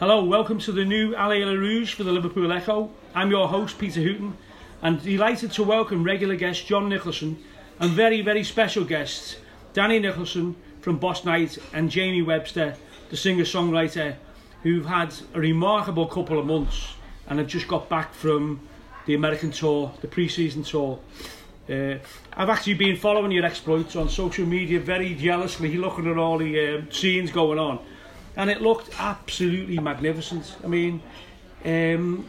Hello, welcome to the new Allez Les Rouges for the Liverpool Echo. I'm your host, Peter Hooton, and delighted to welcome regular guest John Nicholson and very, very special guests Danny Nicholson from Boss Night and Jamie Webster, the singer-songwriter, who've had a remarkable couple of months and have just got back from the American tour, the pre-season tour. Uh, I've actually been following your exploits on social media very jealously, looking at all the um, scenes going on, and it looked absolutely magnificent. I mean, um,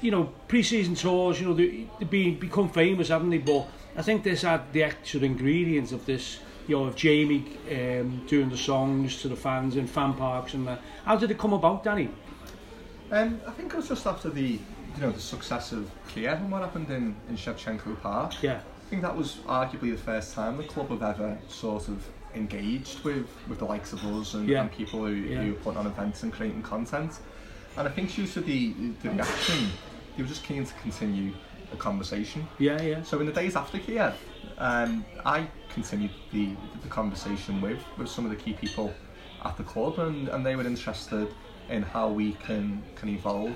you know, pre-season tours, you know, they, they've been, become famous, haven't they? But I think this had the extra ingredients of this, you know, of Jamie um, doing the songs to the fans in fan parks and that. How did it come about, Danny? Um, I think it was just after the, you know, the success of Kiev and what happened in, in Shevchenko Park. Yeah. I think that was arguably the first time the club have ever sort of engaged with, with the likes of us and, Yeah. and people who, Yeah. who put on events and creating content. And I think due to the, the reaction, they were just keen to continue the conversation. Yeah, yeah. So in the days after Kiev, um, I continued the, the conversation with, with some of the key people at the club and, and they were interested in how we can, can evolve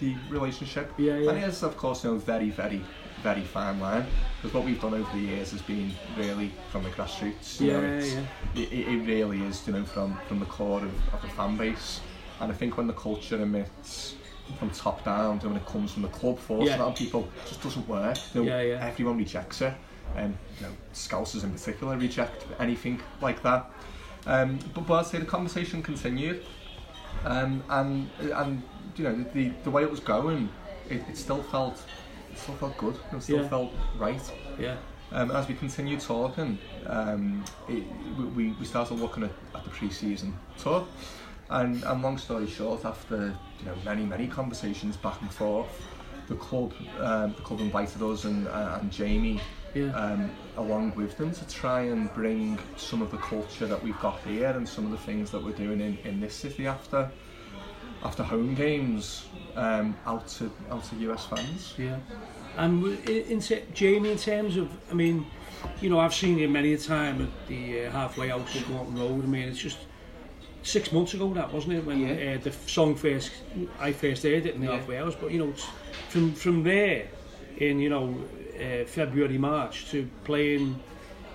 the relationship. Yeah, yeah. And it is of course you know, very, very, very fine line because what we've done over the years has been really from the grassroots. you know, Yeah, it's- yeah. It, it really is, you know, from, from the core of, of the fan base. And I think when the culture emits from top down, when it comes from the club force Yeah. on people, just doesn't work. You know, Yeah, yeah. Everyone rejects it, and you know, Scousers in particular reject anything like that. Um, but, but I'd say the conversation continued, um, and and you know the the way it was going, it, it still felt still felt good. It still Yeah. felt right. Yeah. Um, as we continued talking, um, it, we, we started looking at, at the pre-season tour. And, and long story short, after you know many many conversations back and forth, the club um, the club invited us and, uh, and Jamie Yeah. um, along with them to try and bring some of the culture that we've got here and some of the things that we're doing in, in this city after after home games um, out to out to US fans. Yeah. And in, in Jamie, in terms of, I mean, you know, I've seen you many a time at the uh, halfway house at Gorton Road. I mean, it's just six months ago that wasn't it when Yeah. uh, the song first, I first heard it in the Yeah. halfway house. But you know, it's from from there, in you know, uh, February March to playing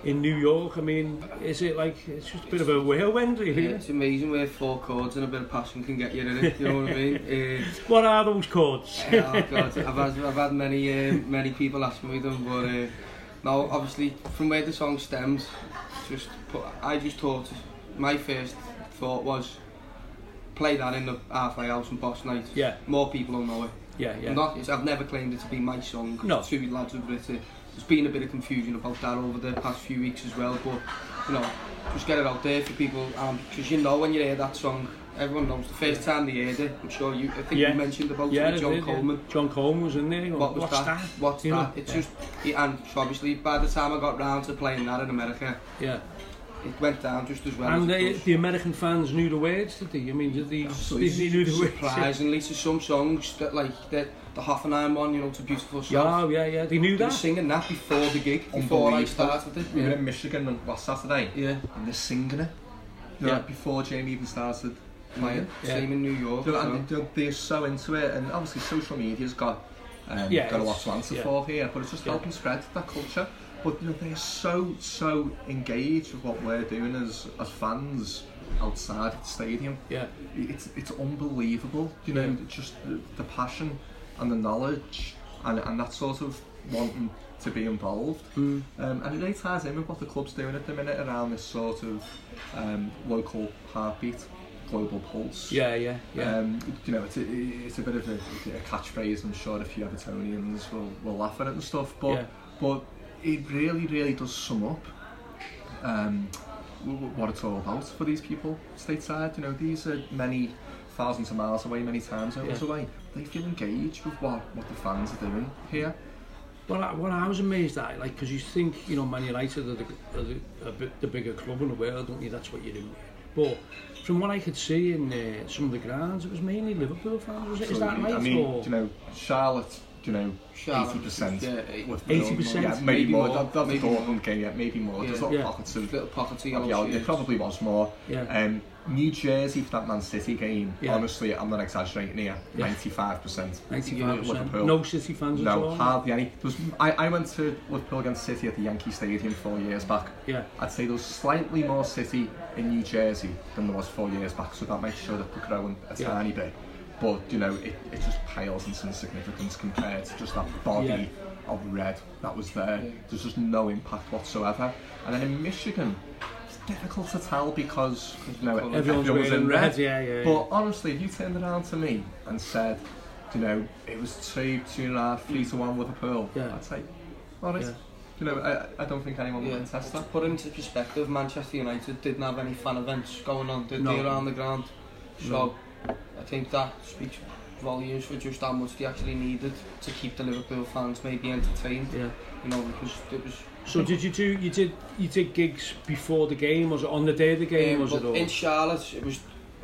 in New York. I mean, is it like it's just a bit of a whirlwind, really? Yeah, it's amazing where four chords and a bit of passion can get you in it. You know what I mean? Uh, What are those chords? oh God, I've had, I've had many uh, many people ask me them, but uh, no, obviously from where the song stems, just put, I just thought my first thought was play that in the halfway house and boss night. Yeah. More people will know it. yeah, yeah. Not, I've never claimed it to be my song. No. Two lads have written it. There's been a bit of confusion about that over the past few weeks as well, but you know, just get it out there for people. Um, because you know when you hear that song, everyone knows the first time they heard it. I'm sure you. I think Yeah. you mentioned about yeah, John did, yeah. Coleman. John Coleman was in there. know, What was What's that? What's You know? that? It's Yeah. just, yeah, and obviously by the time I got round to playing that in America, Yeah. It went down just as well. And as they, the American fans knew the words, did they? I mean, did they, they knew the words? surprisingly to some songs that like the the Hoffenheim one, you know, to beautiful Yeah, South. oh, yeah, yeah. They knew They were that. singing that before the gig, before I started it. We were Yeah. in Michigan on last Saturday, yeah. and they're singing it. You know, Yeah. before Jamie even started playing. Yeah. Same in New York. Know, so. they're, they're so into it, and obviously social media's got um, Yeah, got a lot to answer yeah. for here, but it's just Yeah. helping spread that culture. But you know, they're so so engaged with what we're doing as as fans outside the stadium. Yeah, It's it's unbelievable. You know, Yeah. just the, the passion and the knowledge and and that sort of wanting to be involved. mm. Um, and it really ties in with what the club's doing at the minute around this sort of um, local heartbeat, global pulse. yeah, yeah, yeah. Um, you know, it's a, it's a bit of a, a catchphrase. I'm sure a few Evertonians will, will laugh at it and stuff, but Yeah. but it really, really does sum up um, what it's all about for these people stateside. You know, these are many thousands of miles away, many times zones Yeah. away. They feel engaged with what, what the fans are doing here. Well, I, what I was amazed at, like, because you think, you know, Man United are, the, are, the, are the bigger club in the world, don't you? That's what you do. But from what I could see in uh, some of the grounds, it was mainly Liverpool fans. Was it? Is that right? I mean, or? you know, Charlotte, you know, eighty percent. yeah, eight- with 80%? Yeah, maybe, Maybe more. more, That, that's maybe Dortmund game. Yeah, maybe more. There's Yeah. little Yeah. pockets of. little pockets of yellow yellow. There probably was more. Yeah. Um, New Jersey for that Man City game. Yeah. Honestly, I'm not exaggerating here. Ninety-five percent. 95%. No City fans at No, all. hardly any. Was, I, I went to Liverpool against City at the Yankee Stadium four years back. Yeah. I'd say there was slightly more City in New Jersey than there was four years back, so that might show that we're growing a Yeah. tiny bit. But, you know, it, it just pales into insignificance compared to just that body Yeah. of red that was there. Yeah. There's just no impact whatsoever. And then in Michigan, it's difficult to tell because, you know, Everyone's Everyone's everyone was in red. red. Yeah, yeah. But honestly, if you turned around to me and said, you know, it was two, two and a half, three to one with Liverpool, Yeah. I'd say, all right. Yeah. You know, I, I don't think anyone Yeah. would contest To that. put it into perspective, Manchester United didn't have any fan events going on, did No. they, around the ground? So, No. I think that speaks volumes for just how much they actually needed to keep the Liverpool fans maybe entertained. yeah. You know, because it was... So did you do? You did. You did gigs before the game? Was it on the day of the game? Um, was it all? in Charlotte, it was...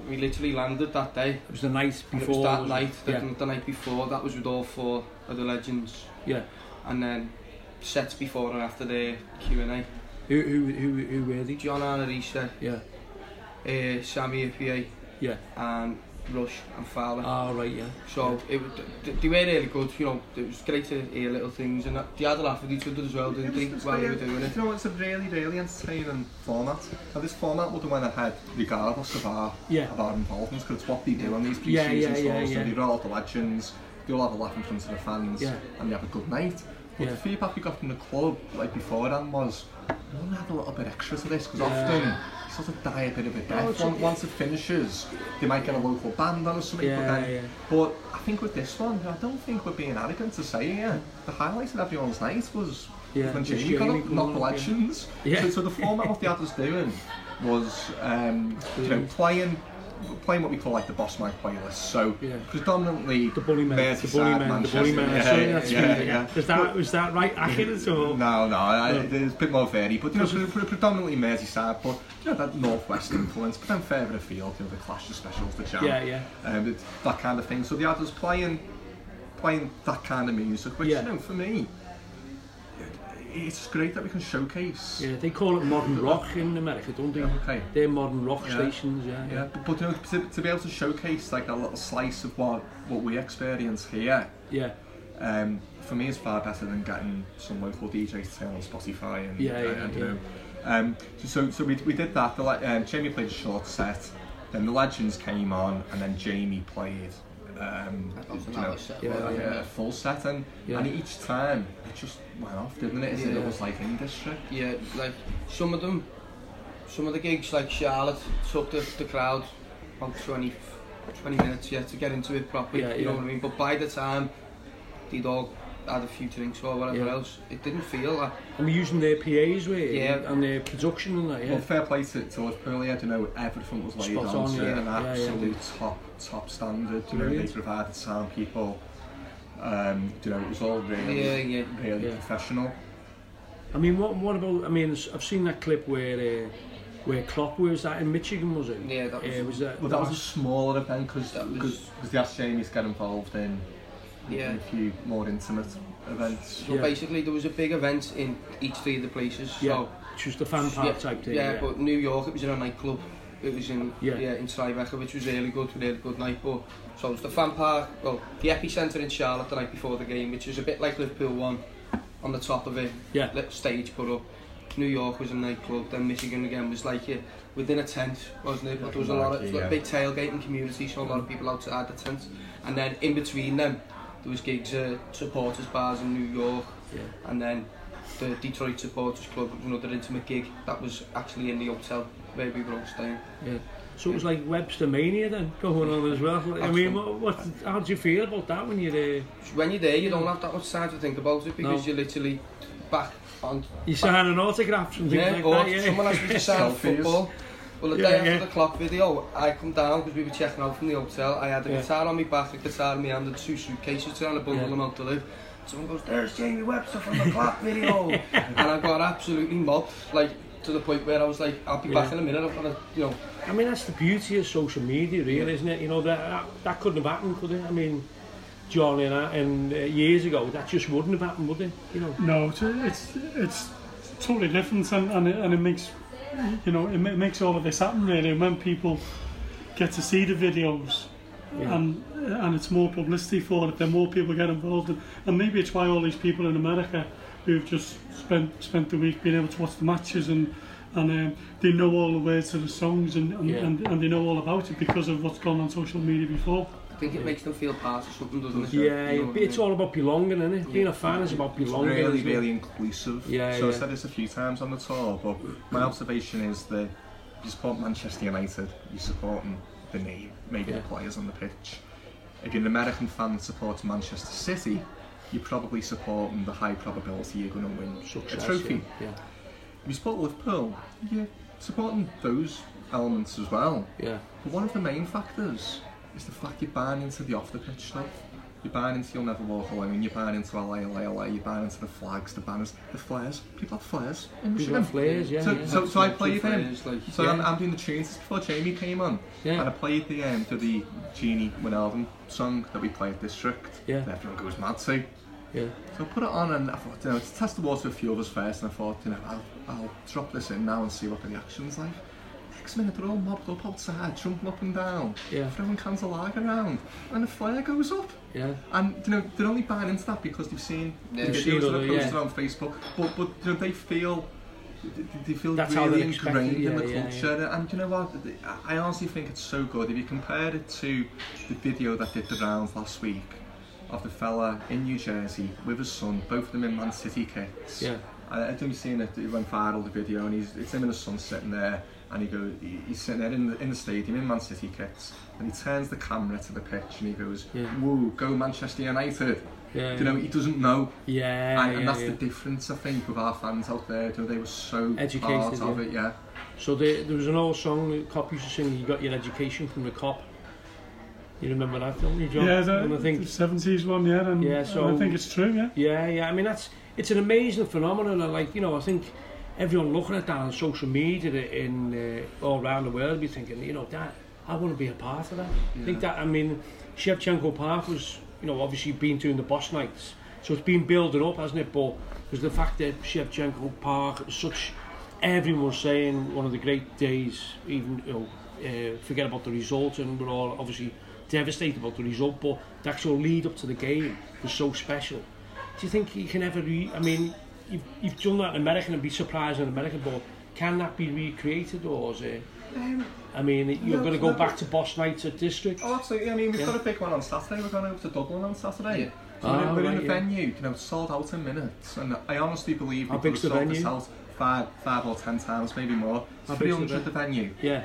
We literally landed that day. It was the night before. it was that was night, the, Yeah. the night before, that was with all four of the legends. Yeah. And then sets before and after the Q&A. Who who who who were they? John Arne Riise, Yeah. uh, Sami Hyypiä, Yeah. and Rush and Fowler. Ah right. Yeah. So it, they were really good, you know, it was great to hear little things and that, they had a laugh with each other as well, didn't they, while they were doing it. You know, it's a really, really entertaining format. And this format would have went ahead regardless of our, Yeah. of our involvement, because it's what they do on these pre-season Yeah, yeah, yeah, So yeah. they roll out the legends, they all have a laugh in front of the fans, Yeah. and they have a good night. But Yeah. the feedback we got from the club, like beforehand, was, we want to add a little bit extra to this, because Yeah. often sort of die a bit of a Oh, death. a- Once, it finishes, they might get a local band on or something, Yeah, but then yeah. but I think with this one, I don't think we're being arrogant to say yeah. The highlight of everyone's night was Yeah, when was Jamie got Jamie up, not the legends. Yeah. So, so the format what the others doing was um, you know playing playing what we call like the boss mic playlist. So Yeah. predominantly The Bunnymen. The Merseyside, Bunnymen. The Bunnymen. Yeah, Sorry, yeah, that's yeah, me, yeah. Was that was that right? Accurate or? No, no, I, No. it's a bit more varied, but you know, pre- pre- predominantly Merseyside, but you know that northwest influence, but then further afield, you know, the Clash of Specials, the Jam, Yeah, yeah. um, it- that kind of thing. So the others playing, playing that kind of music, which Yeah. you know, for me, it- it's great that we can showcase. Yeah, they call it modern rock in America, don't they? Okay. They're modern rock Yeah. stations, yeah. Yeah, but, but you know, to, to be able to showcase like a little slice of what what we experience here, Yeah, um, for me is far better than getting some local DJs to turn on Spotify and, Yeah, uh, yeah, and yeah. know. Um, so so, we, we did that. The, um, Jamie played a short set, then the legends came on, and then Jamie played. um, you know, yeah, like yeah. a full setting. Yeah. And each time, it just went off, didn't it? As yeah. it was like industry. Yeah, like some of them, some of the gigs like Charlotte took the, the crowd on 20, 20 minutes yeah, to get into it properly, yeah, you know yeah. what I mean? But by the time they'd all had a few drinks or whatever Yeah. else, it didn't feel that. and we're using their PAs with Yeah. and their production and that, yeah. Well, fair play to, to Liverpool, don't know, everything was laid Spot on, on, to yeah, an yeah, yeah. absolute top, top standard. You know, they Brilliant. provided sound people. Um, you know, it was all really, Yeah, yeah. really Yeah. professional. I mean, what what about? I mean, I've seen that clip where uh, where Klopp was that in Michigan, was it? Yeah, that was- Uh, was that? Well, that was a smaller event because That was- because they asked Jamie to get involved in, Yeah. in a few more intimate events. So Yeah. basically there was a big event in each three of the places. yeah, So, just the fan park yeah, type thing. yeah, but New York it was in a nightclub. It was in Yeah. yeah, in Tribeca, which was really good, really good night. But so it was the fan park, well, the epicentre in Charlotte the night before the game, which was a bit like Liverpool one, on the top of it, Yeah. little stage put up. New York was a nightclub, then Michigan again was like yeah, within a tent, wasn't it? But there was a lot of it was like a big tailgating community, so a lot of people outside the tent, and then in between them, there was gigs at supporters bars in New York, yeah. and then the Detroit Supporters Club was another intimate gig that was actually in the hotel where we were all staying. yeah. So it was like Webster Mania then going on as well. I mean, what, what how do you feel about that when you're uh, When you're there, you don't have that much time to think about it because No. you're literally back on. you signing autographs and things Yeah, like or that? Yeah. someone me to sign football. Well, the Yeah, day after yeah. the Klopp video, I come down because we were checking out from the hotel. I had a Yeah. guitar on my back, a guitar in my hand, and two suitcases trying to bundle Yeah. them out to live. Someone goes, "There's Jamie Webster from the Klopp video," and I got absolutely mobbed. Like to the point where I was like, I'll be back in a minute. I've got to, you know, I mean, that's the beauty of social media, really, isn't it? You know, that, that, that couldn't have happened, could it? I mean, John and, I, and uh, years ago, that just wouldn't have happened, would it? You know, No, it's it's, it's totally different, and, and, it, and it makes you know it, ma- makes all of this happen really. And when people get to see the videos, Yeah. and and it's more publicity for it, then more people get involved, and, and maybe it's why all these people in America who've just spent spent the week being able to watch the matches and. And um, they know all the words to the songs and, and, Yeah. and, and they know all about it because of what's gone on social media before. I think it makes them feel part of something, doesn't it? yeah, You know it's all about belonging, isn't it? Being a fan is about It's belonging. really, really inclusive. Yeah, so yeah. I said this a few times on the tour, but my observation is that you support Manchester United, you're supporting the name, maybe Yeah. the players on the pitch. If you're an American fan that supports Manchester City, you're probably supporting the high probability you're going to win Success, a trophy. Yeah, If you support Liverpool, you're supporting those elements as well. yeah, But one of the main factors is the fact you're buying into the off the pitch stuff. You're buying into You'll Never Walk Alone, you're buying into LA, LA, LA, you're buying into the flags, the banners, the flares. People have flares in People have flares, yeah, so, yeah. so, so I played them. like, So Yeah. I'm, I'm doing the tunes before Jamie came on. Yeah. And I played the um, to the Gini Wijnaldum song that we play at District. Yeah. That everyone goes mad to. yeah. So I put it on and I thought, you know, to test the water with a few of us first, and I thought, you know, I'll, I'll drop this in now and see what the reaction's like. Next minute, they're all mobbed up outside, jumping up and down, Yeah. throwing cans of lager around, and the flare goes up. Yeah, And you know, they're only buying into that because they've seen Yeah. the videos that are posted yeah. on Facebook. But but you know, they feel they feel That's really they're expected, ingrained in the yeah, yeah, culture. And you know what? I honestly think it's so good. If you compare it to the video that did the rounds last week of the fella in New Jersey with his son, both of them in Man City kits. yeah, I, I don't be seeing it. It went viral the video, and he's it's him and his son sitting there, and he goes, he, he's sitting there in the in the stadium in Man City kits, and he turns the camera to the pitch, and he goes, Yeah. "Woo, go Manchester United!" yeah. You know, he doesn't know, yeah, and, yeah, that's yeah. the difference I think with our fans out there. You know, they were so Educated, part of it, yeah. So there, there was an old song Kop used to sing, you got your education from the Kop. You remember that, don't you, John? Yeah, the, and I think, the 70s one, yeah, and, Yeah, and so- I think it's true, yeah. yeah, yeah, I mean, that's, it's an amazing phenomenon, and like, you know, I think everyone looking at that on social media in uh, all around the world be thinking, you know, that I want to be a part of that. Yeah. I think that I mean Shevchenko Park was, you know, obviously been doing the Boss Nights, so it's been building up, hasn't it? But there's the fact that Shevchenko Park, such everyone saying one of the great days, even you know, uh, forget about the result, and we're all obviously devastated about the result, but the actual lead up to the game was so special. Do you think you can ever? Re- I mean, you've, you've done that in America and be surprised in America, but can that be recreated or is it? I mean, you're no, going to go no. back to boss nights at District? Oh, absolutely. I mean, we've Yeah. got a big one on Saturday. We're going over to Dublin on Saturday. Yeah. So we're, Ah, we're in right, a yeah. venue, you know, sold out in minutes. And I honestly believe we could have the sold this out five, five or ten times, maybe more. It's big's the 300 the venue. Yeah,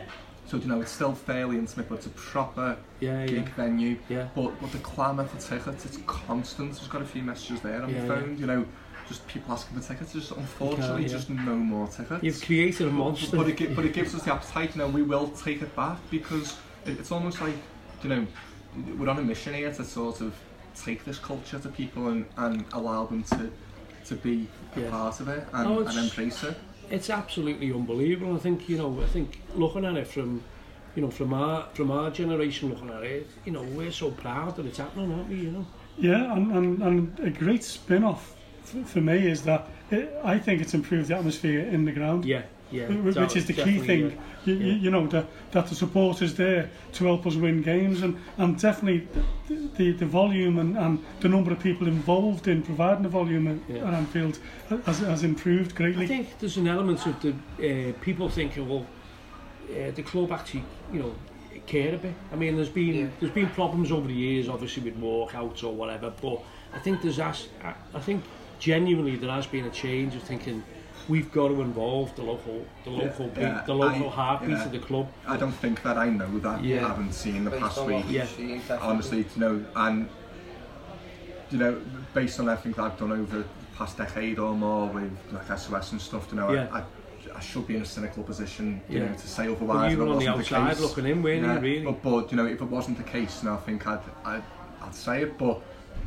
So, you know, it's still fairly intimate, but it's a proper yeah, big yeah. venue. Yeah. But, but the clamour for tickets, it's constant. There's got a few messages there on Yeah, my yeah. phone, you know, just people asking for tickets. There's unfortunately yeah. just no more tickets. You've created a monster. But it, but it gives us the appetite, you know, we will take it back because it, it's almost like, you know, we're on a mission here to sort of take this culture to people and, and allow them to to be a Yeah. part of it and, Oh, and it's- embrace it. it's absolutely unbelievable. I think you know. I think looking at it from, you know, from our from our generation looking at it, you know, we're so proud that it's happening, aren't we? You know. Yeah, and, and, and a great spin off f- for me is that it, I think it's improved the atmosphere in the ground. Yeah, yeah. Wh- Which is the key thing, yeah. you, you, know, that, that the support is there to help us win games, and, and definitely the, the, the volume and, and the number of people involved in providing the volume at, Yeah. at Anfield has, has improved greatly. I think there's an element of the uh, people thinking, well, uh, the club actually, you know, care a bit. I mean, there's been Yeah. there's been problems over the years, obviously with walkouts or whatever. But I think there's I, I think genuinely there has been a change of thinking we've got to involve the local the Yeah, local beat, yeah, the local I- heartbeat yeah. of the club. I don't think that I know that. Yeah. I haven't seen the Based past on week. Yeah. seen, honestly, you know, and you know, based on everything that I've done over the past decade or more with like SOS and stuff, you know, Yeah. I, I, I should be in a cynical position, you Yeah. know, to say But otherwise. you were on the wasn't outside case. looking in, weren't yeah, you? Really? But, but you know, if it wasn't the case, then I think I'd, I'd, I'd say it. But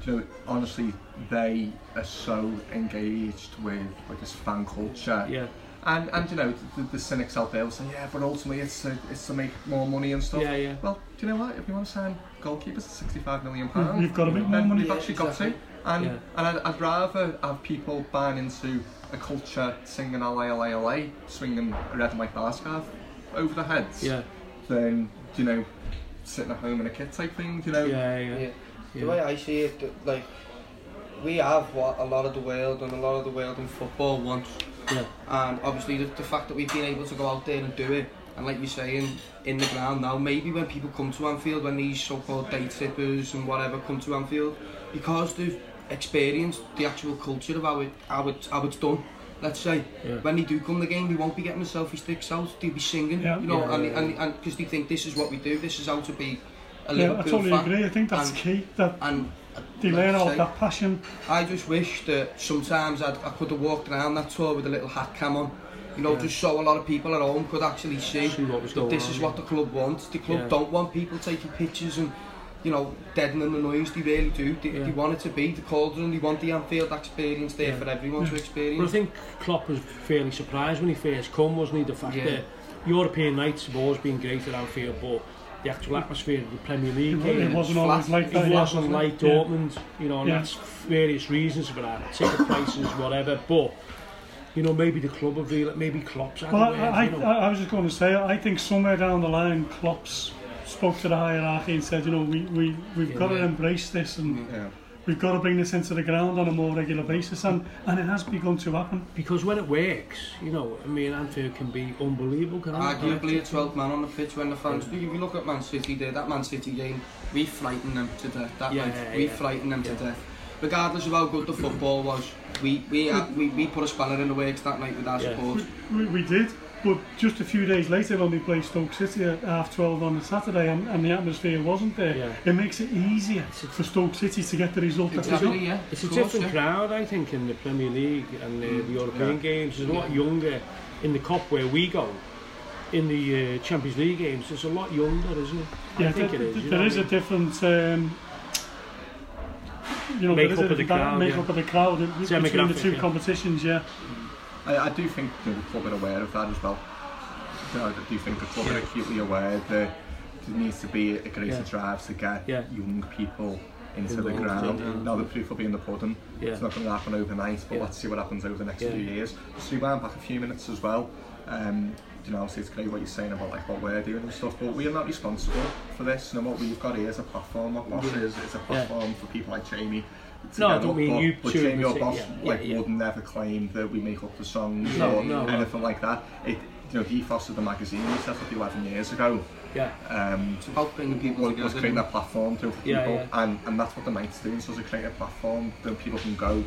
you know, honestly, they are so engaged with like this fan culture. yeah, And, and you know, the, the cynics out there will say, yeah, but ultimately it's to, it's to make more money and stuff. Yeah, yeah. Well, do you know what? If you want to sign goalkeepers at 65 million pounds, You've got to make more then money. You've actually got to. And, Yeah. and I'd, I'd rather have people buying into a culture singing LA, LA, LA, swinging a red and white bar scarf over their heads Yeah, than, you know, sitting at home in a kit type thing, you know. yeah, yeah. Yeah. The way I see it, like we have what a lot of the world and a lot of the world in football wants, Yeah. and obviously the, the fact that we've been able to go out there and do it, and like you're saying, in the ground now, maybe when people come to Anfield, when these so-called day trippers and whatever come to Anfield, because they've experienced the actual culture of how it how it how it's done. Let's say Yeah. when they do come the game, they won't be getting the selfie sticks out. They'll be singing, Yeah. you know, Yeah, and yeah, and and because they think this is what we do. This is how to be a Yeah, I totally fan. agree. I think that's And- key. That And they like learn I out say, that passion. I just wish that sometimes I'd, I could have walked around that tour with a little hat cam on. You know, Yeah. just so a lot of people at home could actually see, See what was that going this on, is yeah. what the club wants. The club Yeah. don't want people taking pictures and, you know, deadening the noise. They really do. They, Yeah. they want it to be the cauldron. They want the Anfield experience there Yeah. for everyone to But I think Klopp was fairly surprised when he first come, wasn't he? The fact Yeah. that European nights have always been great at Anfield, but the actual atmosphere of the Premier League It, game, it wasn't always like that. it yeah. wasn't like Yeah. Dortmund, you know, and Yeah. that's various reasons for that. Ticket prices, whatever. But you know, maybe the club have real, maybe Klopp's had Well, a I, I, you know. I, I was just going to say, I think somewhere down the line, Klopp's spoke to the hierarchy and said, you know, we, we, we've Yeah, got to embrace this and Yeah. We've got to bring this into the ground on a more regular basis. And, and it has begun to happen. because when it works, you know, I mean, Anfield can be unbelievable. Can it? Arguably a 12 man on the pitch when the fans do. If you look at Man City there, that Man City game, we frightened them to death. That Yeah, night, yeah, we yeah. frightened them Yeah. to death. Regardless of how good the football was, we we, had, we we put a spanner in the works that night with our Yeah. support. We, we did, but just a few days later when we played Stoke City at half 12 on the Saturday and, and the atmosphere wasn't there, Yeah. it makes it easier for Stoke City to get the result that they got. Yeah. It's a course, different yeah. crowd, I think, in the Premier League and the, the European yeah. games. It's a lot younger in the Cup where we go. In the uh, Champions League games, it's a lot younger, isn't it? Yeah, I think there, it is. There is there know is what a I mean? different, um, you know, Makeup there is a of the different crowd, makeup yeah. of the crowd in- between the two yeah. competitions. Yeah, I, I do think the club are aware of that as well. I do think the club are acutely aware that there needs to be a greater Yeah. drive to get Yeah. young people into the ground. yeah. Now the proof will be in the pudding. Yeah. It's not going to happen overnight, but Yeah. let's see what happens over the next Yeah. few years. Just rewind back a few minutes as well. Um, you know, obviously it's great what you're saying about like what we're doing and stuff, but we are not responsible for this. You know what we've got here is a platform. What Boss Yeah. is, is a platform for people like Jamie. To No, I don't up, mean but, you But Jamie in or Boss yeah, like yeah, yeah. would never claim that we make up the songs No, or no, no. anything like that. It, you know, the ethos of the magazine we set up 11 years ago Yeah, um, It's about bringing people was, was creating a platform to for Yeah, people, yeah. and and that's what the night's doing. So, to create a platform that people can go.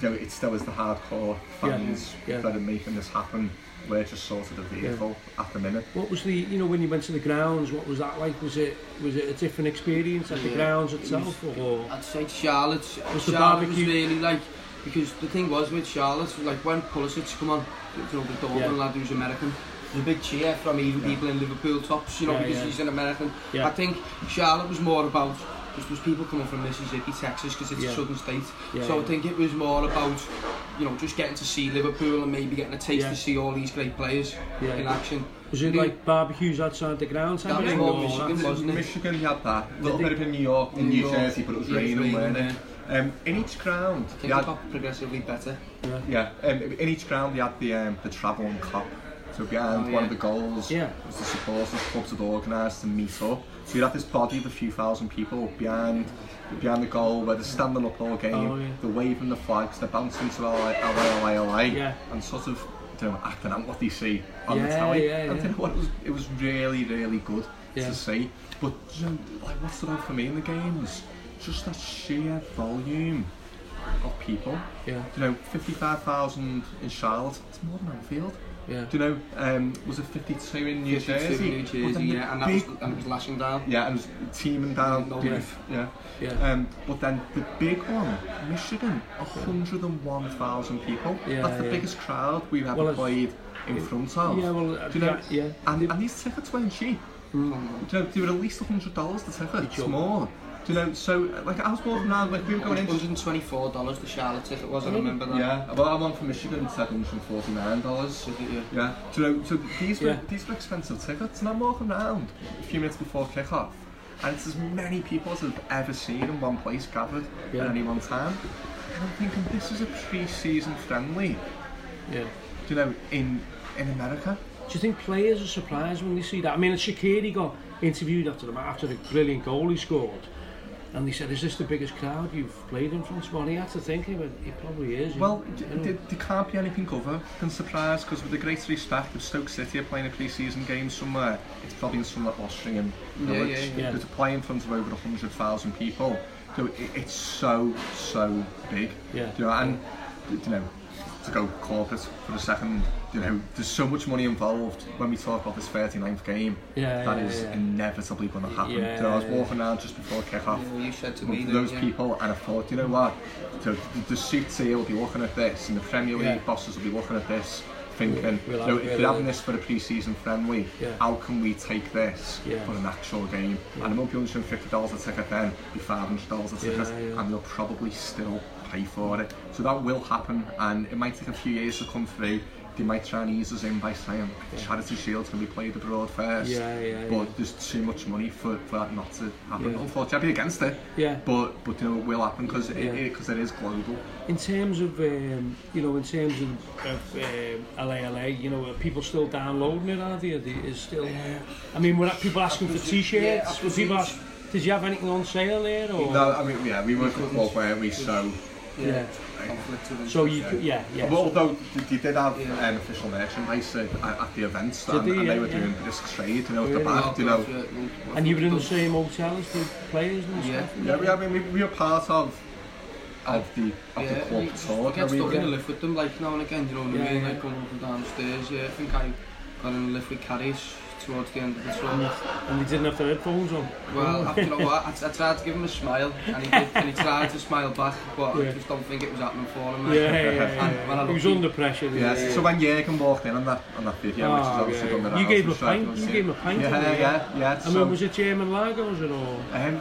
You know, it still is the hardcore Yeah, fans yeah. that are making this happen. we're just sort of the vehicle yeah. at the minute. What was the, you know, when you went to the grounds, what was that like? Was it was it a different experience at yeah. the grounds itself? It was, or? I'd say Charlotte's, was Charlotte was really like, because the thing was with Charlotte, like when Pulisic come on, through the Dortmund yeah. lad who's American, there's a big cheer from even yeah. people in Liverpool tops, you know, yeah, because yeah. he's an American. Yeah. I think Charlotte was more about because there's people coming from Mississippi, Texas, because it's Yeah. a southern state. Yeah, so I think it was more about, you know, just getting to see Liverpool and maybe getting a taste Yeah. to see all these great players Yeah. in action. was it like barbecues outside the ground? type That was more Michigan, wasn't it? Michigan, you had that. A little bit of in New York, in New New York. Jersey, but it was Yeah, it raining, raining, weren't it? Um, in each ground, I think it had, got progressively better. yeah, um, in each ground, you had the um, the travelling Kop. So behind Oh, one of the goals Yeah. was the supporters clubs had organised to meet up. So you'd have this body of a few thousand people behind behind the goal where they're standing up all game, Oh, yeah. they're waving the flags, they're bouncing to LA, LA, LA, LA Yeah. and sort of you know, acting out what they see on the telly. yeah, and yeah. you know what, it was, it was really, really good Yeah. to see. But you know, like what stood out for me in the games? just that sheer volume of people. Yeah, You know, 55,000 in Charlotte, it's more than Anfield. Yeah. Do you know, um, was it 52 in New 52 Jersey? New Jersey, yeah, and that was, and it was lashing down. yeah, and it was teaming down. No yeah. yeah. Yeah. Um, but then the big one, Michigan, 101,000 people. Yeah, That's the yeah. biggest crowd we've ever Well, played in front of. Yeah, well, uh, Do you know, yeah, yeah. And, and these tickets weren't cheap. Mm. Do you know, they were at least $100 the ticket. It's more. Do you know, so, uh, like, I was walking around, like, we were going into... $124 the Charlotte ticket was, I remember that. Yeah, well, I'm on from Michigan, it's $749. So, yeah. Yeah, do you know, so these were, Yeah. these were expensive tickets, and I'm walking around a few minutes before kick-off, and it's as many people as I've ever seen in one place gathered Yeah. at any one time. And I'm thinking, this is a pre-season friendly, Yeah. do you know, in in America. Do you think players are surprised when they see that? I mean, Shaqiri got interviewed after the after the brilliant goal he scored, and they said, "Is this the biggest crowd you've played in front of?" Well, he had to think, he went, "It probably is." Well, know. d- d- there can't be anything other than surprise because with the greatest respect if Stoke City are playing a pre-season game somewhere, it's probably in some like Austrian Yeah, village. yeah, yeah. But to play in front of over 100,000 people, so it, it's so, so big. Yeah. You know, and, you know, to go corporate for a second, you know, there's so much money involved when we talk about this 39th game. Yeah, that yeah, is yeah. inevitably going to happen. Yeah, you know, I was walking around just before kick-off Yeah, you said to me with that, those yeah. people and I thought, you know what, so the, the suits here will be looking at this and the Premier League Yeah. bosses will be looking at this thinking, We'll you have- know, if we'll- they're having this for a pre-season friendly, Yeah. how can we take this Yeah. for an actual game? And it won't be $150 a ticket then, it'll be $500 a ticket Yeah, yeah. and they'll probably still pay for it. So that will happen and it might take a few years to come through. They might try and ease us in by saying Charity Shield's going to be played abroad first. Yeah, yeah, But yeah. there's too much money for, for that not to happen. Yeah. Unfortunately, I'd be against it. Yeah. But but you know it will happen because Yeah. it, it, 'cause it is global. In terms of, um, you know, in terms of, of um, LALA, you know, are people still downloading it, are they? Are they is still, I mean, were people asking for t-shirts? Yeah, were people ask, did you have anything on sale there? Or? No, I mean yeah, we work with club where we so. Yeah. And So you, could, yeah, yeah. Well, although they did have Yeah. um, official merchandise at, at the events, Did and, they? and Yeah, they were yeah. doing risk trade, you know, at the back, you know. And you were in the same hotel as the players and Yeah. stuff? Yeah, we, I mean, we, we were part of of the of the Yeah, club you tour. get stuck in a lift with them like now and again, you know what Yeah, I mean? yeah. Like going up and down the stairs, yeah. I think I got in a lift with Carries towards the end of the tour. And they didn't have their headphones on? Well, I, you know what, I, I tried to give him a smile and he, did, and he tried to smile back, but Yeah. I just don't think it was happening for him. Yeah, yeah, yeah. And when I yeah. He was under pressure. Yeah, yeah. so when Jürgen walked in on that on that video, which is obviously yeah, done yeah. the You gave him a pint- you gave him a pint, Yeah, you? yeah, yeah. I So, mean, was it German lager, was it, or? um,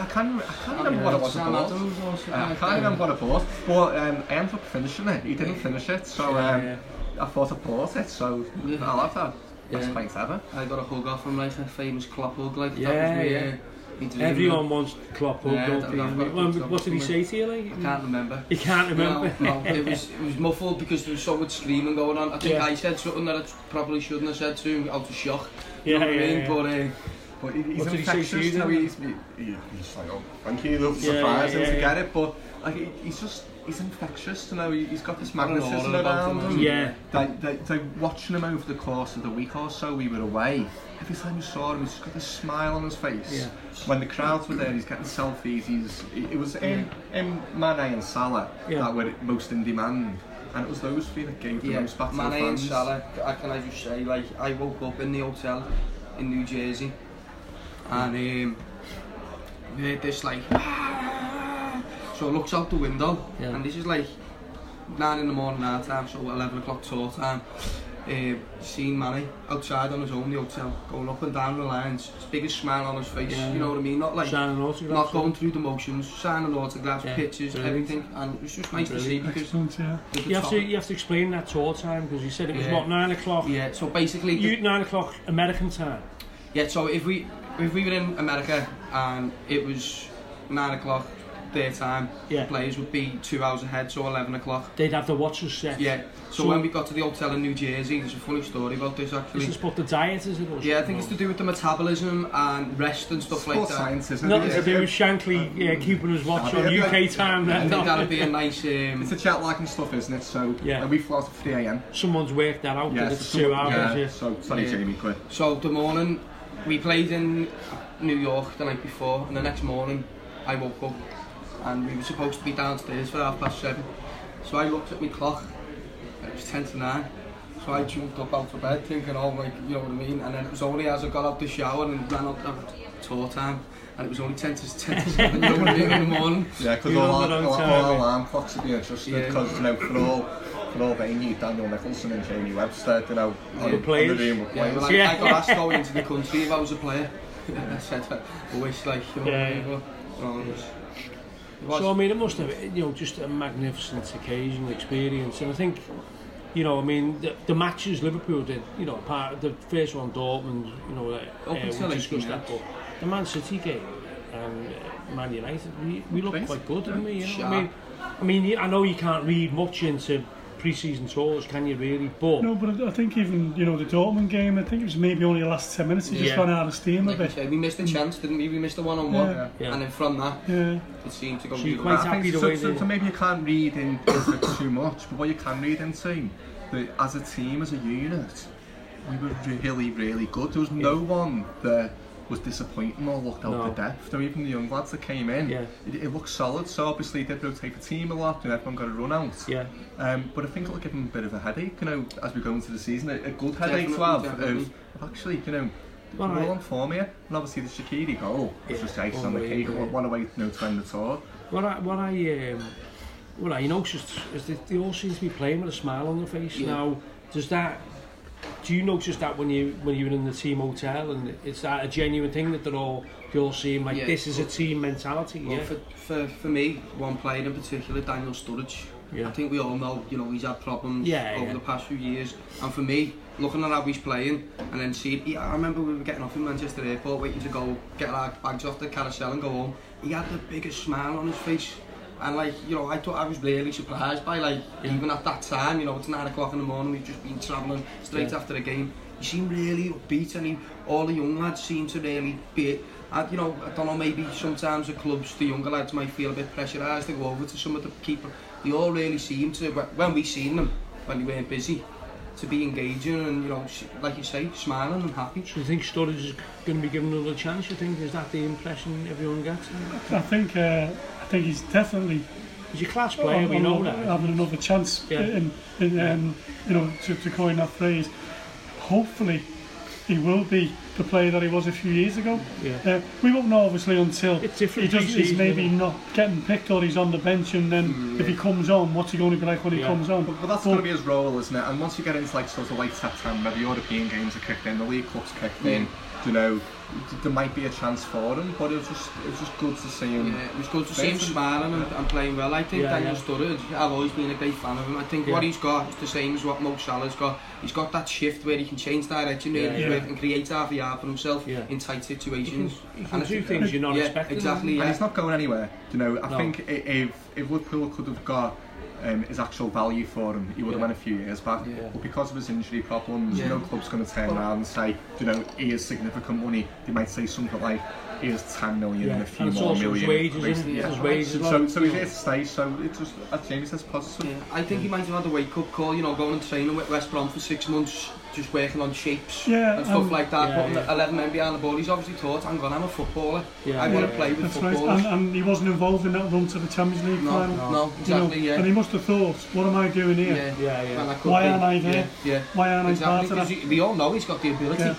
I can't, I can't remember what it was Sam about. Adams or something Uh, I can't remember what it was, but um, I ended up finishing it. He didn't finish it, so Yeah, um, yeah. I thought I bought it, so Yeah. I'll have that. Best yeah. place ever. I got a hug off him, like a famous Klopp hug. Like, yeah, that was me, yeah. Really, Everyone wants Klopp hug, yeah, don't they? What, what did he say to you? Like? I can't remember. You can't remember? No, no. it, was, it was muffled because there was so much screaming going on. I think yeah. I said something that I probably shouldn't have said to him out of shock. Yeah, you know what yeah, I mean? Yeah. But, uh, But he's what infectious, he you know, he's, he, he's like, oh, thank you, love, yeah, surprise, yeah, yeah, yeah. to get it, but like, he, he's just, he's infectious, you know, he, he's got this magnetism around him, him. Yeah. Like, like, like, watching him over the course of the week or so we were away, every time you saw him, he's just got this smile on his face. Yeah. When the crowds were there, he's getting selfies, he's, it was him, him Mane and Salah Yeah. that were most in demand. And it was those three that gave the yeah, most back to the Mane and fans. Salah, I can I just say, like, I woke up in the hotel in New Jersey and um, we heard this like, so I looks out the window Yeah. and this is like 9 in the morning our time, so 11 o'clock tour time. Uh, seen Manny outside on his own, the hotel, going up and down the lines, his biggest smile on his face, Yeah. you know what I mean? Not like, not going through the motions, signing autographs, Yeah, pictures, brilliant. everything, and it was just nice to see because Excellent, yeah. You have top- to you have to explain that tour time because you said it was Yeah. what nine o'clock. yeah, so basically, You nine o'clock American time. Yeah, so if we if we were in America and it was nine o'clock their time, Yeah. players would be two hours ahead, so eleven o'clock. They'd have the watches set. Yeah. So, So- when we got to the hotel in New Jersey, there's a funny story about this This actually. is what the diet is. It or Yeah, I think it's to do with the metabolism and rest and stuff like that. science, isn't Nothing it? to do with Shankly yeah, keeping his watch on Yeah. UK time. I Then think that'd be a nice. It's Um, a chat like and stuff, isn't it? So Yeah. we flew out at 3 a.m. Someone's worked that out. that so it's some- two hours. Yeah, Yeah. so sorry, Yeah. Jamie, quit. so the morning we played in New York the night before, and the next morning I woke up and we were supposed to be downstairs for half past seven. So I looked at my clock, and it was ten to nine. So I jumped up out of bed thinking, oh, like, you know what I mean? And then it was only as I got out the shower and ran up at tour time, and it was only 10 to, 10 to 7, you know what I mean, in the morning. Yeah, because all, our, all, all yeah. alarm clocks are being adjusted Yeah. because, you know, for all, for all they need Daniel Nicholson and Jamie Webster, you know, on, the on players. the room with Yeah, players. well, I, Yeah. I got asked going into the country if I was a player. I said, I wish, like, you know? Yeah. You know, So I mean, it must have you know just a magnificent occasion, experience, and I think you know, I mean, the, the matches Liverpool did, you know, part of the first one Dortmund, you know, uh, uh, we discussed 18 that, but the Man City game and uh, Man United, we, we looked quite good, didn't we? You know, I mean, I mean, I know you can't read much into pre-season tours, can you really? But No, but I think even you know the Dortmund game. I think it was maybe only the last ten minutes. He just ran out of steam a like you bit. said, we missed a mm. chance, didn't we? We missed a one-on-one, Yeah. Yeah. and then from that, Yeah, it seemed to go. So the you're quite happy the so, way so, so maybe you can't read into too much, but what you can read into, that as a team, as a unit, we were really, really good. There was no one that was disappointing or looked out No. the depth. Or even the young lads that came in, Yeah. it, it looked solid. So obviously they did rotate the team a lot, and everyone got a run out. yeah, Um, but I think it'll give them a bit of a headache, you know, as we go into the season. A, a good headache to have definitely. of, of actually, you know, Well, we're all on form here. And obviously the Shaqiri goal was Yeah, just icing on the unbelievable, cake. yeah. What a way you know, to end the tour. what I what I um, what I noticed is that they all seem to be playing with a smile on their face Yeah. now. Does that do you notice that when you when you're in the team hotel and it's that a genuine thing that they're all they all seem like Yeah. this is a team mentality? Well, yeah, for, for, for me, one player in particular, Daniel Sturridge. Yeah. I think we all know, you know, he's had problems Yeah, over yeah. the past few years. And for me, looking at how he's playing and then seeing, he, I remember we were getting off in Manchester Airport, waiting to go get our bags off the carousel and go home. He had the biggest smile on his face. And like, you know, I thought I was really surprised by like, even at that time, you know, it's nine o'clock in the morning, we've just been travelling straight yeah. after the game. He seemed really upbeat and he, all the young lads seemed to really be, and you know, I don't know, maybe sometimes the clubs, the younger lads might feel a bit pressurised to go over to some of the people. They all really seemed to, when we seen them, when they weren't busy, to be engaging and, you know, s- like you say, smiling and happy. So you think Sturridge is going to be given another chance? You think is that the impression everyone gets? I think uh, I think he's definitely He's a class player, we know on that. having another chance Yeah. in, in um, you know to, to coin that phrase. Hopefully, he will be the player that he was a few years ago. Yeah. Uh, we won't know obviously until he does, he's maybe isn't it? not getting picked or he's on the bench and then Mm, if he comes on, what's he going to be like when he comes on? But, but that's going to be his role, isn't it? And once you get into like sort of late September, the European games are kicked in, the League Cup's kicked in, you know, there might be a chance for him, but it was just it was just good to see him. Yeah, it was good to see him smiling and, and playing well. I think Yeah, Daniel yeah. Sturridge, I've always been a great fan of him. I think what he's got is the same as what Mo Salah's got. He's got that shift where he can change direction Yeah, really yeah. and create half a yard for himself Yeah. in tight He can, situations. he can And do things you're not yeah, expecting. exactly. And Yeah. he's not going anywhere. You know, I No. think if if Liverpool could have got um, his actual value for him, he would have Yeah. went a few years back. Yeah. But because of his injury problems, Yeah. no club's going to turn around and say, you know, he is significant money. They might say something like, he is 10 million Yeah. and a few And more also million. wages, isn't it? basically. It's his Yeah. wages So, well. so he's here to stay. So it's just, as Jamie says, positive. Yeah, I think he might have had a wake up call, you know, going and training with West Brom for six months, just working on shapes Yeah, and stuff um, like that, Yeah, putting yeah. 11 men behind the ball. He's obviously thought, hang on, I'm a footballer. Yeah, I yeah, want to yeah. play with That's right. footballers. And, and he wasn't involved in that run to the Champions League no, final. no, You know, exactly, yeah. And he must have thought, what am I doing here? yeah. Yeah, yeah. When I could Why be. aren't I there? Yeah, yeah. Why aren't I exactly, part of 'cause that? we all know he's got the ability. Yeah.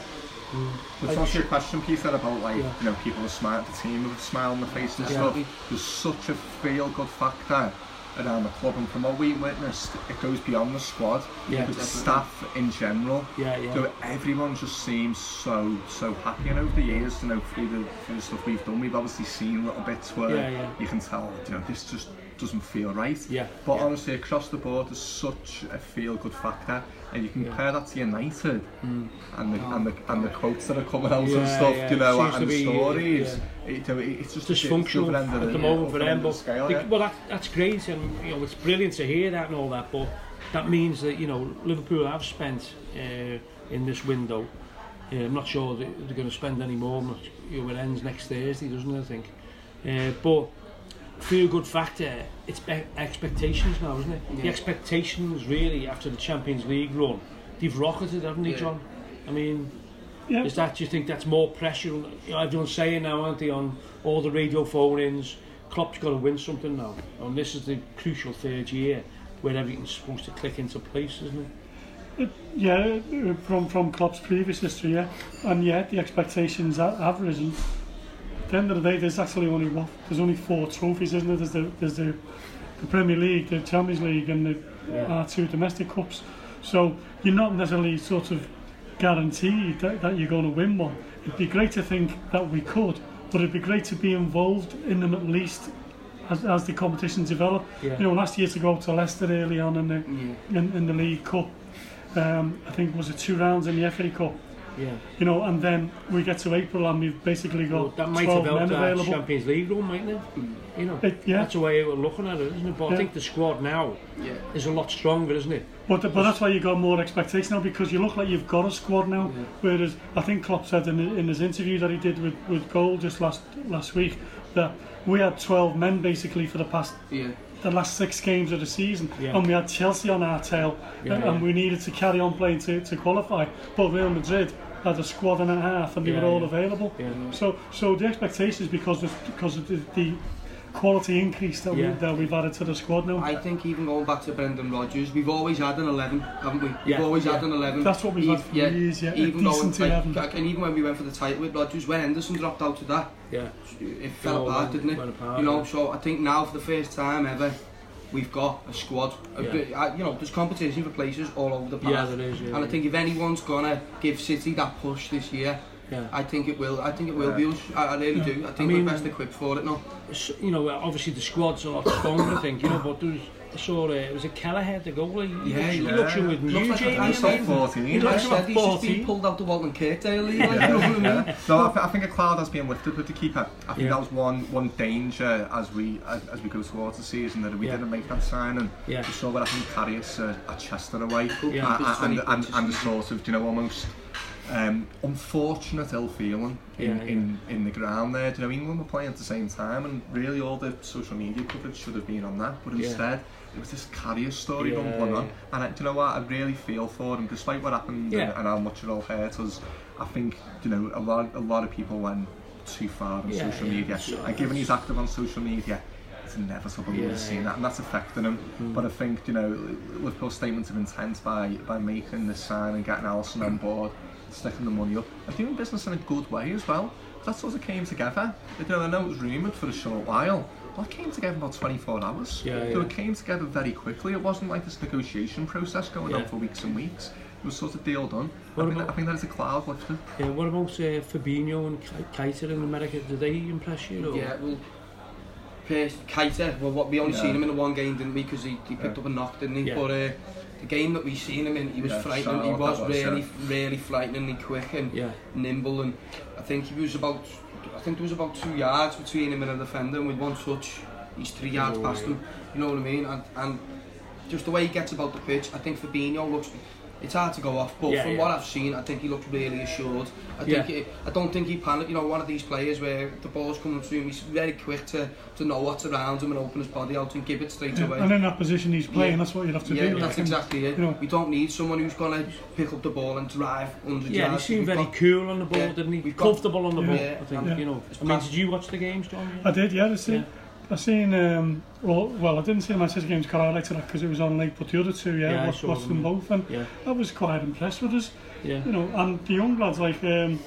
But to answer your question, Peter, about like, Yeah. you know, people are smart, the team with a smile on their face and Exactly. stuff, there's such a feel-good factor around the club and from what we witnessed, it goes beyond the squad. Yeah. The staff in general. Yeah, yeah. So everyone just seems so, so happy and over the years, you know, through the, through the stuff we've done, we've obviously seen little bits where Yeah, yeah. you can tell, you know, this just doesn't feel right. Yeah, But yeah. honestly, across the board, there's such a feel-good factor, and you compare that to United and the and the and the quotes that are coming out and Yeah, stuff, yeah. you know, and the be, stories. yeah. It, it's just dysfunctional the other end of at the yeah, moment for them. But the scale, yeah. well, that, that's great, and you know it's brilliant to hear that and all that. But that means that you know Liverpool have spent uh, in this window. Uh, I'm not sure they're going to spend any more. Not- You know, it ends next Thursday, doesn't it? I think. Uh, but feel good factor. It's be- expectations now, isn't it? The expectations really after the Champions League run, they've rocketed, haven't they, Yeah. John? I mean, Yeah. is that, do you think that's more pressure? You know, everyone's saying now, aren't they, on all the radio phone-ins, Klopp's got to win something now. And this is the crucial third year where everything's supposed to click into place, isn't it? Yeah, uh, from from Klopp's previous history, yeah, and yet the expectations ha- have risen. At the end of the day, there's actually only what there's only four trophies, isn't there? There's the there's the, the Premier League, the Champions League, and the Yeah. uh, two domestic cups. So you're not necessarily sort of guaranteed that, that you're going to win one. It'd be great to think that we could, but it'd be great to be involved in them at least as, as the competition develop. Yeah. You know, last year to go to Leicester early on in the Yeah. in, in the League Cup, um, I think was it two rounds in the FA Cup. Yeah. You know, and then we get to April and we've basically got Well, that might 12 have men helped our available. Champions League run, mightn't it? You know, It- yeah. that's the way we're looking at it, isn't it? But Yeah. I think the squad now Yeah. is a lot stronger, isn't it? But, but that's why you got more expectation now because you look like you've got a squad now. Yeah. Whereas I think Klopp said in, in his interview that he did with, with Goal just last last week that we had 12 men basically for the past Yeah. the last six games of the season, Yeah. and we had Chelsea on our tail, Yeah, and, yeah. and we needed to carry on playing to, to qualify. But Real Madrid had a squad and a half, and they Yeah, were all yeah. available. Yeah. So, so the expectations because of because of the, the quality increase that, Yeah. we, that we've added to the squad now. I think even going back to Brendan Rodgers, we've always had an 11, haven't we? We've Yeah, always yeah. had an 11. That's what we've had for years, yeah, Even going, decent like, 11. like, and even when we went for the title with Rodgers, when Henderson dropped out of that, Yeah. it fell apart, didn't it? apart, you know, yeah. so I think now for the first time ever, we've got a squad. Yeah. bit- uh, you know, there's competition for places all over the place. Yeah, there is. Yeah, and I think if anyone's gonna give City that push this year, yeah. I think it will. I think it will Yeah. be us. I, I really do. I think I mean- we're best equipped for it now. You know, obviously the squad's a lot stronger, I think, you know, but there was, I saw, uh, it was a Kelleher, the goalie. He Yeah, looks, he yeah. looks in with new Looks like a- Jamie. I and saw everything. 14, He yeah. looks I like said he's just been pulled out the Walton Kirkdale league. Like, you know what I mean? no, I, th- I think a cloud has been lifted with the keeper. I think Yeah. that was one one danger as we as, as we go towards the season that we Yeah. didn't make that signing. Yeah. We saw what happened with Karius uh, at Chester away, Yeah. Uh, Just and, 20 and, and the sort of do you know almost um, unfortunate ill feeling in, Yeah, yeah. in in the ground there. Do you know England were playing at the same time, and really all the social media coverage should have been on that, but instead. It was this Karius story Yeah, rumbling on, and I, do you know what? I really feel for him, despite what happened and, and how much it all hurt us. I think you know a lot a lot of people went too far on social media, So and given he's active on social media, it's inevitable Yeah, we'll see yeah. that, and that's affecting him. Mm. But I think you know Liverpool's statement of intent by by making this sign and getting Alisson on board, sticking the money up, and doing business in a good way as well. That sort of came together. You know, I know it was rumoured for a short while. Well, it came together in about 24 hours. Yeah, So yeah. it came together very quickly. It wasn't like this negotiation process going on for weeks and weeks. It was sort of deal done. I What think, about- I think that is a cloud lifted. Yeah, what about uh, Fabinho and K- Keita in America? Did they impress you? Or? Yeah, well, Pierce, Keita, well, what, we only Yeah. seen him in the one game, didn't we? Because he, he picked Yeah. up a knock, didn't he? Yeah. But uh, the game that we seen him in, he was yeah, frightening. He was, was really, yeah. really frighteningly quick and yeah. nimble. And I think he was about, I think there was about two yards between him and the defender. And with one touch, he's three yards oh, past yeah. him. You know what I mean? And, and just the way he gets about the pitch, I think Fabinho looks. It's hard to go off, but Yeah, from yeah. what I've seen, I think he looked really assured. I Yeah. think I don't think he panicked. You know, one of these players where the ball's coming through him, he's very quick to, to know what's around him and open his body out and give it straight Yeah, away. and in that position he's playing, Yeah. that's what you'd have to yeah, do. that's like, and- exactly it. you know- we don't need someone who's going to pick up the ball and drive 100 Yeah, he yards. seemed We've very got- cool on the ball, Yeah, didn't he? we've got- Comfortable on the ball, Yeah, I think, yeah. you know. I mean, did you watch the games, John? I did, yeah. I seen, Yeah. I seen. Um, well, well, I didn't see Manchester games got highlighted that because it was on late, but the other two, yeah, Yeah, watched, watched them them. both, and Yeah, I was quite impressed with us. yeah. You know, and the young lads like. Um,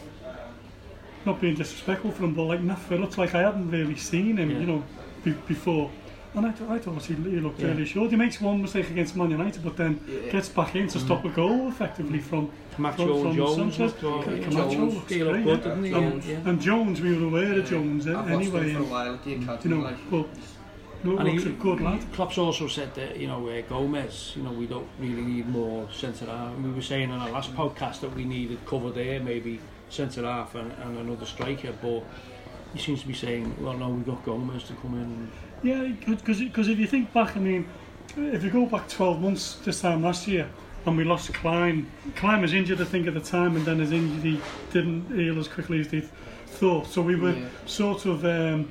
not being disrespectful for him, but like Nat Phillips, like I hadn't really seen him, Yeah. you know, be, before. And I, I thought he, he looked yeah. really sure. He makes one mistake against Man United, but then yeah. gets back in to mm. stop a goal effectively from Camacho from, from Jones. Sanchez. Camacho looks great. Good, yeah. He? Jones, yeah. And Jones, we were aware yeah. of Jones I've anyway. I've watched him for a while at the academy. You know, like, Look, and looks he, a good lad. Klopp's also said that, you know, uh, Gomez, you know, we don't really need more centre-half. We were saying in our last podcast that we needed cover there, maybe centre-half and, and another striker, but he seems to be saying, well, no, we've got Gomez to come in and Yeah, because if you think back, I mean, if you go back 12 months this time last year, and we lost Klein. Klein was injured, I think, at the time, and then his injury didn't heal as quickly as they thought. So we were Yeah. sort of um,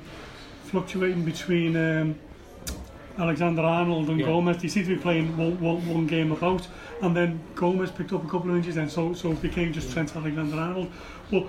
fluctuating between um, Alexander Arnold and Yeah. Gomez. He seemed to be playing one, one, one game about, and then Gomez picked up a couple of injuries, and so so it became just Trent Alexander Arnold. But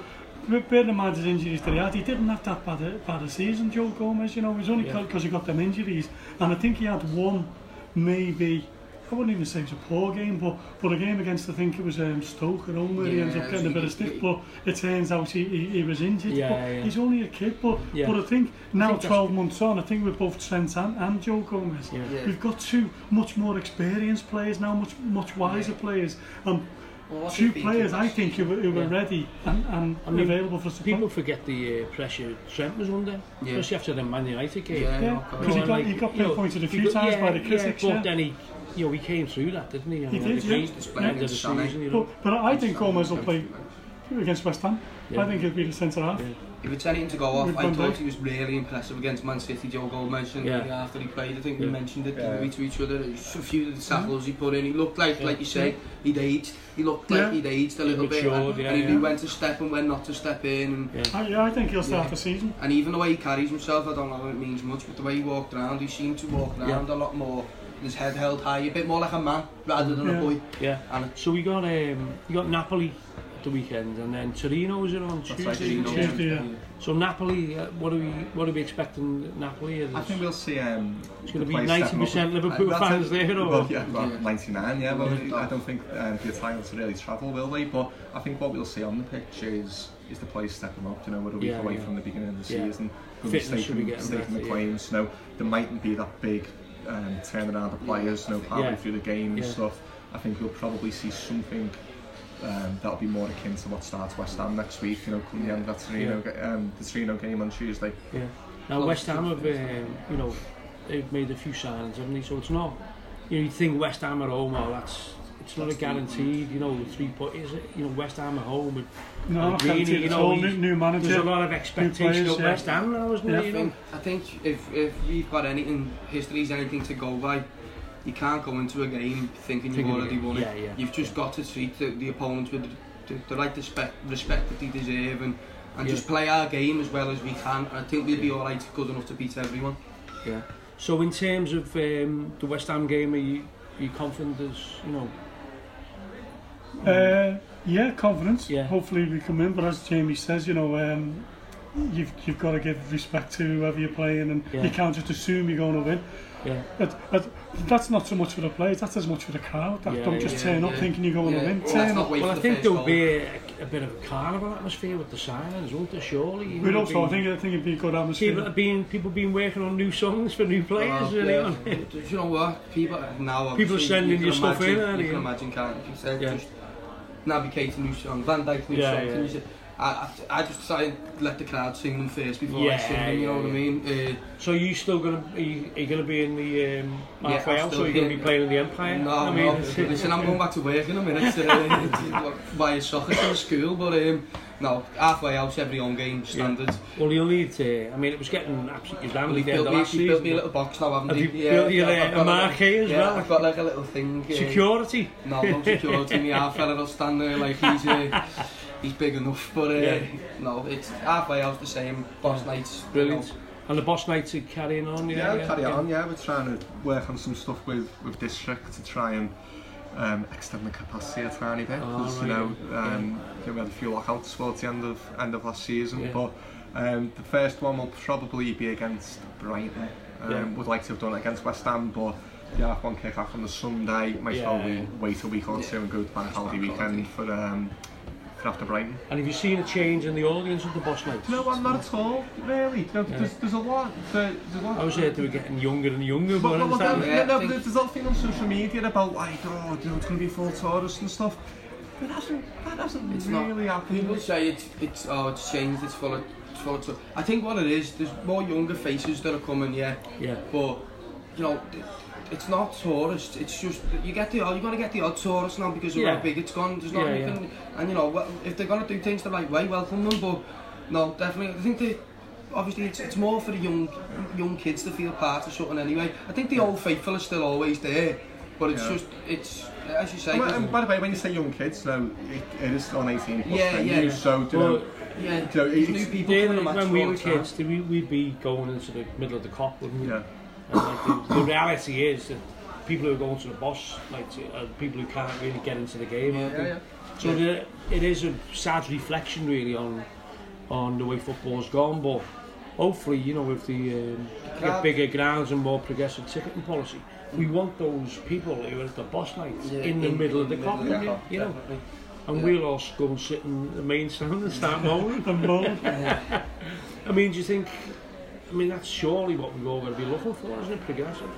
but bearing in mind his injuries that he had, he didn't have that bad a, bad a season, Joe Gomez. You know, it was only Yeah. because he got them injuries, and I think he had one, maybe. I wouldn't even say it was a poor game, but, but a game against, I think it was um, Stoke at home where he ended Yeah, up getting a bit of stick, he- but it turns out he, he, he was injured. Yeah, but yeah. He's only a kid, but, Yeah. but I think now, think 12 months on, I think we're both Trent and, and Joe Gomez. Yeah. Yeah. We've got two much more experienced players now, much much wiser players. And Well, what's few your features? players I think who were, who were Yeah. ready and, and I mean, available for support. People forget the uh, pressure Trent was under, Yeah. especially after the Man United game. Yeah, Yeah, of because he And, got, like, he got you know, pinpointed a he few got- times yeah, by the critics. Yeah, Yeah, but then he, you know, he came through that, didn't he? I He mean, did, at the yeah. end of the against season, you know. But, but I think Gomez will play against West Ham. Yeah. I think he'll be the centre half. He was telling him to go off. With I thought he was really impressive against Man City. Joe Gold mentioned yeah. after he played. I think yeah. we mentioned it yeah. we, to each other. A few of the tackles he put in. He looked like, yeah. like you say, he'd aged. He looked like yeah. he'd aged a little matured, bit. And, yeah, and he knew when to step and when not to step in. And, yeah. I, yeah, I think he'll start yeah. the season. And even the way he carries himself, I don't know if it means much, but the way he walked around, he seemed to walk around yeah. a lot more his head held high, a bit more like a man rather than yeah. a boy. Yeah. And so we got um, we got Napoli the weekend, and then Torino is it on That's Tuesday? right, Tuesday, Tuesday, Tuesday, yeah. So Napoli, uh, what are we what are we expecting Napoli? Is I think we'll see. Um, it's going to be ninety stepping up. percent Liverpool Uh, fans it. there, or Well, yeah, well, Yeah. 99, yeah. Well, Yeah. I don't think um, the Italians really travel, will they? But I think what we'll see on the pitch is is the players stepping up. You know, we're a week Yeah, away yeah. from the beginning of the Yeah. season. Fitness should be staking, getting staking the better, yeah. claims. You know, there mightn't be that big um, turn around the players. You know, powering Yeah. through the game and stuff. I think we'll probably see something. Um, that'll be more akin to what starts West Ham next week. You know, coming Yeah. down that Torino, ga- um, the Torino game on Tuesday. Yeah. Now West Ham have, um, you know, they've made a few signings, haven't they? So it's not, you know, you think West Ham at home, well, that's it's not a guaranteed, you know, three point. Is it? You know, West Ham at home. And, No, And I Greeny, you it's know, all new, new manager. there's a lot of expectation players, of yeah. West Ham now, isn't Yeah. there? I You know? think, I think if, if we've got anything, history's anything to go by, you can't go into a game thinking you've already you- won it. yeah, yeah. You've just got to treat the, the opponents with the, the, the right respect, respect that they deserve and, and Yeah. just play our game as well as we can. And I think we'll be alright, good enough to beat everyone. Yeah. So in terms of um, the West Ham game, are you, are you confident as you know? Uh, yeah, confidence. Yeah. Hopefully we come in, but as Jamie says, you know, um, you've you've got to give respect to whoever you're playing, and Yeah. you can't just assume you're going to win. Yeah. That, that, that's not so much for the players. That's as much for the crowd. That Yeah, don't just yeah, turn up yeah. thinking you're going Yeah. to win. Well, turn let's up. Well, I the think there'll goal. be a, a bit of a carnival atmosphere with the signings, won't there? Surely. But also, I It'll be- think I think it'd be a good atmosphere. People have been people been working on new songs for new players. Really, yeah. haven't? Do you know what? People now People are sending you your stuff imagine, in, You can imagine, can't you? You said Yeah. just navigate a new song, Van Dijk new Yeah, song. yeah. Can you say, I, I just try and let the crowd sing them first before yeah, I sing them, you know yeah, what I mean? Uh, so are you still going to, are you, you going to be in the um, halfway yeah, house or are you going to be playing in the Empire? No, I mean, no, listen, I'm going back to work in a minute uh, by a soccer from school, but um, no, halfway house every home game, standard. Yeah. Well, you'll need to, I mean, it was getting absolutely rammed at the last me, season. Built me a little box now, haven't Have you? Yeah, built your uh, a marquee as yeah, well? I've got like a little thing. Uh, security? No, no security, my half fella will stand there like he's... Uh, he's big enough. But uh, Yeah. no, it's halfway out the same. Boss nights, you Brilliant. know. And the boss nights are carrying on. Yeah, Yeah, carry on. Yeah, we're trying to work on some stuff with with district to try and um, extend the capacity a tiny bit. Oh, right, you know, yeah. um, we had a few lockouts towards the end of end of last season. Yeah. But um, the first one will probably be against Brighton. Um, Yeah. Would like to have done it against West Ham, but half one kick off on the Sunday. Might Yeah. probably wait a week or two and go to bank holiday weekend for um, after Brighton. And have you seen a change in the audience of the boss nights? No, I'm not at all. Really, you know, Yeah. there's, there's a lot. There, there's a lot. I was heard they were getting younger and younger, But, but, but, but, understand- Yeah, no, I no, think- there's a thing on social media about like, oh, you know, it's going to be full tourists and stuff. But that hasn't, that hasn't It's not- really happened. People say it's it's oh it's changed. It's full of it's full of. T- I think what it is, there's more younger faces that are coming. Yeah, yeah. but you know. Th- It's not tourists. It's just you get the odd. You're gonna get the odd tourist now because of Yeah. how big it's gone. There's not Yeah, anything, and you know well, if they're gonna do things the right way, welcome them. But no, definitely, I think that obviously it's, it's more for the young young kids to feel part of something anyway. I think the old faithful are still always there, but it's Yeah. just it's as you say. And, and by the way, when you say young kids, no, it, it is still an 18 plus Yeah, venue, yeah. so you know, yeah, you know, it's- new people Then, coming to match when we were the time. kids, we, we'd be going into the middle of the Kop, wouldn't we? yeah. And the, the reality is that people who are going to the boss, like are people who can't really get into the game. aren't they? Yeah, yeah. So the, it is a sad reflection really on on the way football's gone. But hopefully, you know, with the um, get bigger grounds and more progressive ticketing policy, we want those people who are at the boss nights Yeah, in the middle of the the you Kop, you know. definitely. And Yeah. we'll all go and sit in the main stand and start moaning. And Mo, I mean, do you think? I mean, that's surely what we're all going to be looking for, isn't it? Progressive.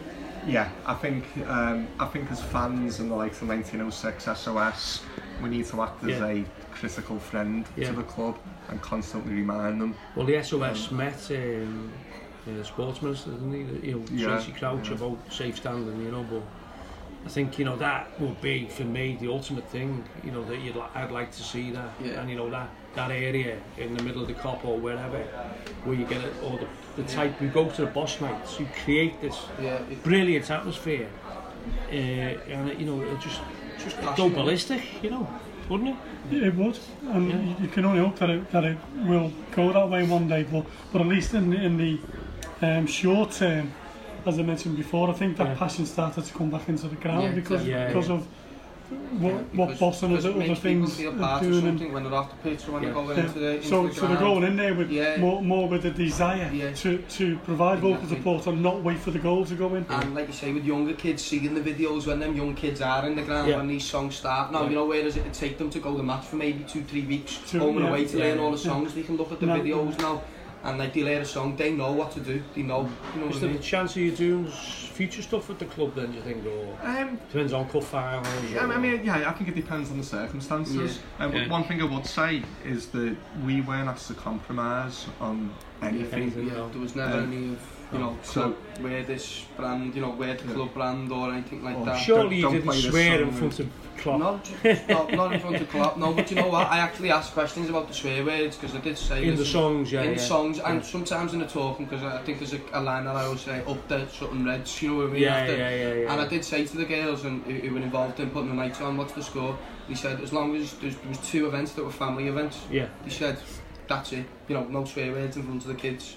yeah, I think um, I think as fans and the likes of 1906 SOS, we need to act as Yeah. a critical friend Yeah. to the club and constantly remind them. Well, the SOS met um, uh, sports minister, didn't he? You know, Yeah, Tracey Crouch yeah. about safe standing, you know, but I think, you know, that would be, for me, the ultimate thing, you know, that you'd li- I'd like to see that. Yeah. And, you know, that, that area in the middle of the Kop or wherever, where you get it, or the, the type, we go to the boss nights, you create this Yeah, it, brilliant atmosphere. Uh, and, it, you know, it just, just go ballistic, you know, wouldn't it? It would, and Yeah. you, you can only hope that it, that it will go that way one day. But but at least in the- in the um, short term, as I mentioned before, I think that yeah. passion started to come back into the ground yeah, because yeah, because yeah. of what, yeah, what Boston and other things are doing. And, when they're off the pitch or when yeah. they're going yeah. into the, into so, the ground. so they're going in there with yeah. more, more with a desire yeah. to, to provide exactly. vocal support and not wait for the goal to go in. And like you say, with younger kids, seeing the videos when them young kids are in the ground yeah. when these songs start. Now, yeah. you know, where does it take them to go the match for maybe two, three weeks, two, home yeah. and away to yeah. learn all the songs? Yeah. They can look at the no, videos now and like they learn a song, they know what to do. They know. You know Is there I mean? a chance of you doing future stuff at the club then? You think or um, depends on cup finals? Yeah, or... I mean, yeah, I think it depends on the circumstances. Yeah. Um, yeah. One thing I would say is that we weren't asked to compromise on anything. anything yeah, there was never um, any of you know, so where this brand, you know, where the yeah. club brand or anything like oh, that. Surely don't, don't you didn't swear in front of Klopp. Not, not, not in front of Klopp, no, but you know what, I actually asked questions about the swear words because I did say in the songs, yeah. in yeah. songs and Yeah. sometimes in the talking because I think there's a, a line that I always say up there something reds you know what I mean Yeah, after yeah, yeah, yeah. and I did say to the girls and who, who were involved in putting the nights on what's the score he said as long as there's, there was two events that were family events Yeah. he said that's it you know no swear words in front of the kids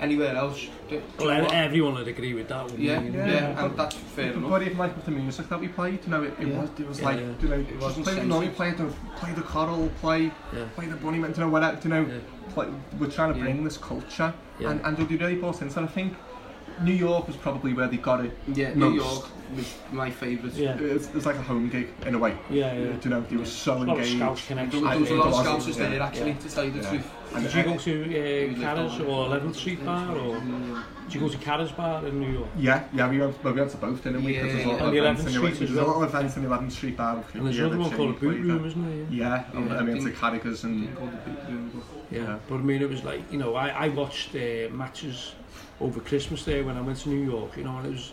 anywhere else do, do you Well, what? everyone would agree with that, wouldn't yeah, they? yeah, Yeah. and that's fair enough But even like with the music that we played, you know, it, it Yeah. was it was Yeah, like yeah. you know, It just wasn't play the no, you censored. play the play the coral, play Yeah. play the Bunnymen, you know, whatever, you know, Yeah. play, we're trying to Yeah. bring this culture, Yeah. and and they really bought into. it. I think New York was probably where they got it. yeah New Most. York was my favourite Yeah. It was, it was like a home gig in a way. Yeah, yeah. You know, they were so A lot of engaged. Scouse there, connection. was- there was a lot of I think it scouts was, there actually Yeah. to tell you the Yeah. truth And- Did you go to uh, Carr's or 11th Street Bar, or did you go to Carr's Bar in New York? Yeah, yeah, we went, well, we went to both, didn't we? 'Cause there's a Yeah, lot on of the events 11th in the- Street as There's a lot of events in the 11th Street Bar. And there's yeah, another that one called boot room, at. isn't there? Yeah, Yeah, I I mean, to think- Carragher's and Didn't the big room, Yeah. Yeah. But I mean, it was like, you know, I, I watched uh, matches over Christmas Day when I went to New York, you know, and it was,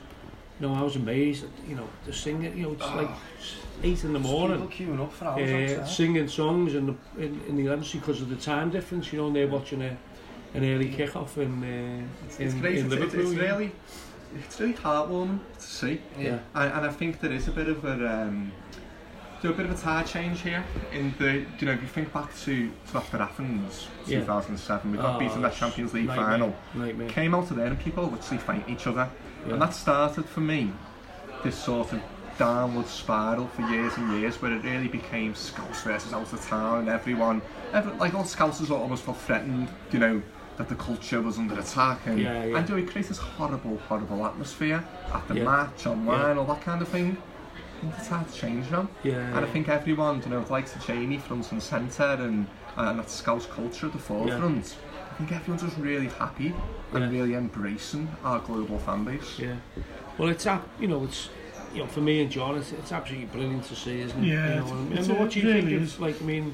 you know, I was amazed, at, you know, the singing, you know, it's like 8 in the morning. Queuing up for hours uh, singing songs in the in, in the 11th because of the time difference. You know, and they're watching a, an early kick-off in uh, it's, in, it's great. in It's, Liverpool. it's really, it's really heartwarming to see, yeah. and, and I think there is a bit of a, um, there's a bit of a tide change here. In the, you know, if you think back to, to after Athens, Yeah. 2007, we got Oh, beaten in that oh, Champions League nightmare, final. Nightmare. Came out of there and people were literally fighting each other, Yeah. and that started for me this sort of downward spiral for years and years where it really became Scouts versus out of town and everyone, every, like all Scouts almost felt threatened, you know, that the culture was under attack and, Yeah, yeah. and you know, it creates this horrible, horrible atmosphere at the Yeah. match, online, all that kind of thing. And it's hard to change now. Yeah. And I think everyone, you know, likes to Jamie front and centre and, and that Scouse culture at the forefront. I think everyone's just really happy and Yeah. really embracing our global fan base. Yeah. Well, it's ab- you know it's you know for me and John, it's, it's absolutely brilliant to see, isn't it? Yeah, You know, it's- and, it's- and what do you think really of is. like? I mean,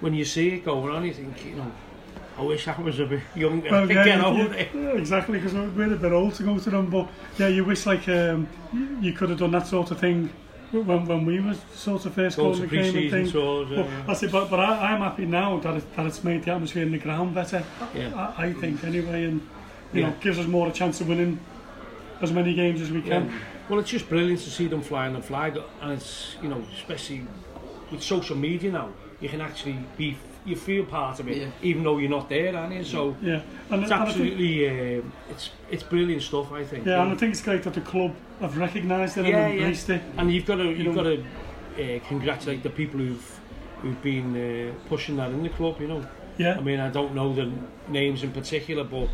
when you see it going on, you think you know, I wish I was a bit younger Well, to yeah, get you- over you- it. yeah, exactly, because we're a bit old to go to them. But yeah, you wish like um, you- you could have done that sort of thing when, when we was sort of first going to game and things. Tours, yeah, well, yeah. That's but, but I, I'm happy now that, it, that it's made the atmosphere in the ground better, yeah. I, I think, anyway, and you yeah. know, gives us more a chance of winning as many games as we can. Yeah. Well, it's just brilliant to see them flying the flag, and it's, you know, especially with social media now, you can actually be you feel part of it, Yeah. even though you're not there, aren't you? So Yeah, and, it's and I think, absolutely, uh, it's it's brilliant stuff, I think. yeah, and I think it's great that the club have recognised it Yeah, and yeah. embraced it. And you've got to You you've know- got to uh, congratulate the people who've who've been uh, pushing that in the club. You know, Yeah, I mean, I don't know the names in particular, but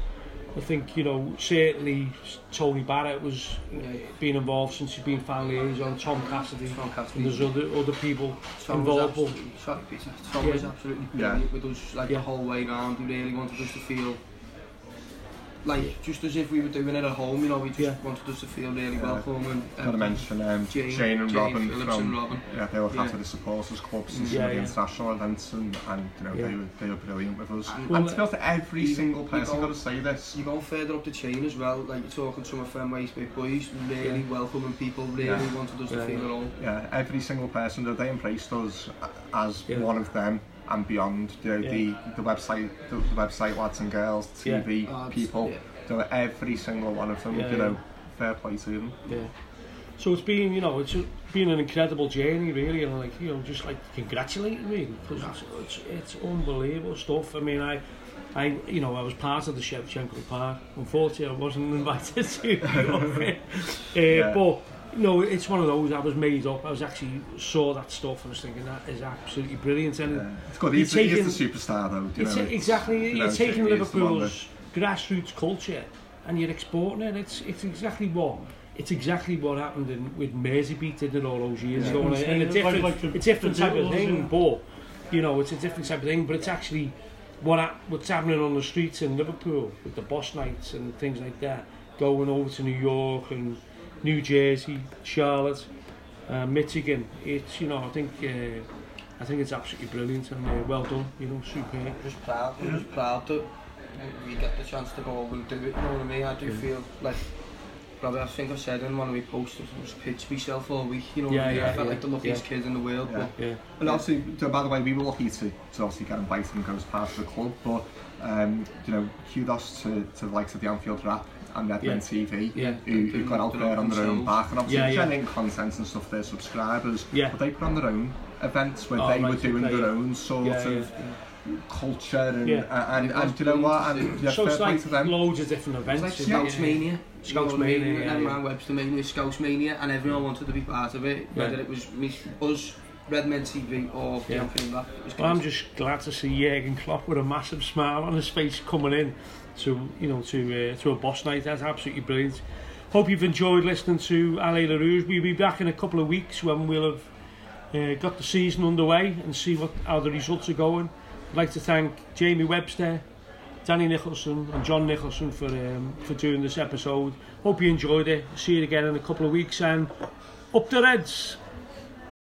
I think you know certainly Tony Barrett was Yeah. being involved since he's been fan liaison. Tom Cassidy, Tom and Cassidy. there's other other people Tom was involved. but- absolutely, sorry, Peter. Tom Yeah. was absolutely Yeah. brilliant with us like Yeah. the whole way round. He really wanted us to feel like just as if we were doing it at home. You know, we just Yeah. wanted us to feel really Yeah. welcome and. Gotta mention um, Jane- Jane, and Jane Robin Phillips from and Robin. yeah they look Yeah. after the supporters clubs and Mm. some Yeah, of the yeah. international events and, and you know Yeah. they were they were brilliant with us. And- And, to be honest, every even- single person got to say this. You go further up the chain as well, like you're talking to my friend Waistbait Boys, really Yeah. welcoming people, really Yeah. wanted us Yeah, to feel yeah. at home. Yeah, every single person that they embraced us as Yeah. one of them and beyond. You know, Yeah. the the website, the, the website lads and girls, TV Oh, it's- people. yeah. They were every single one of them. Yeah, you yeah. know, fair play to them. Yeah. So it's been, you know, it's been an incredible journey, really, and like, you know, just like congratulating me because it's, it's it's unbelievable stuff. I mean, I, I, you know, I was part of the Shevchenko part. Unfortunately, I wasn't invited to. the uh, Yeah. But you know, it's one of those. I was made up. I was actually saw that stuff. I was thinking that is absolutely brilliant, and Yeah. It's good. You're He's, the- taking- he's the superstar, though. do You it's know, exactly you you're know, taking Jamie is the one Liverpool's grassroots culture and you're exporting it. It's it's exactly what it's exactly what happened in, with Merseybeat did it all those years Yeah. ago. And, a- and a different, like the- a different type of thing, yeah. but you know, it's a different type of thing. But it's actually what hap- what's happening on the streets in Liverpool with the boss nights and things like that. Going over to New York and New Jersey, Charlotte, uh, Michigan. It's you know I think uh, I think it's absolutely brilliant and uh, well done. You know, superb. I'm just proud. I'm just proud that we get the chance to go over and do it. You know what I mean? I do yeah. feel like. Probably, I think I said in one of my posts, I just pitched myself all week, you know, yeah, yeah, I felt yeah, like the luckiest yeah. kid in the world. Yeah. But, yeah. And also, by the way, we were lucky to, to obviously get invited and go as part of the club, but, um, you know, kudos to, to the likes of the Anfield Rap, and Redmen Yeah. TV, Yeah. who, who got out there on their own back and obviously Yeah, yeah. generating content and stuff for their subscribers. Yeah. But they put on their own events where Oh, they were right, doing okay, their own sort Yeah, of culture and Yeah. Uh, and, and, It and, do you know what? And yeah, so fair it's play like to them. loads of different It's events. like isn't it? Scouts Mania. Scouts you know what I Mania, mean? yeah, and yeah. Webster Mania, Scouts Mania, and everyone wanted to be part of it, Yeah. whether it was me, us, Redmen TV, or the Yeah. Anfield Wrap. It was Well, I'm just glad to see Jurgen Klopp with a massive smile on his face coming in to you know to uh, to a boss night. That's absolutely brilliant. Hope you've enjoyed listening to Allez Les Rouges. We'll be back in a couple of weeks when we'll have uh, got the season underway and see what how the results are going. I'd like to thank Jamie Webster, Danny Nicholson, and John Nicholson for um, for doing this episode. Hope you enjoyed it. See you again in a couple of weeks and up the Reds.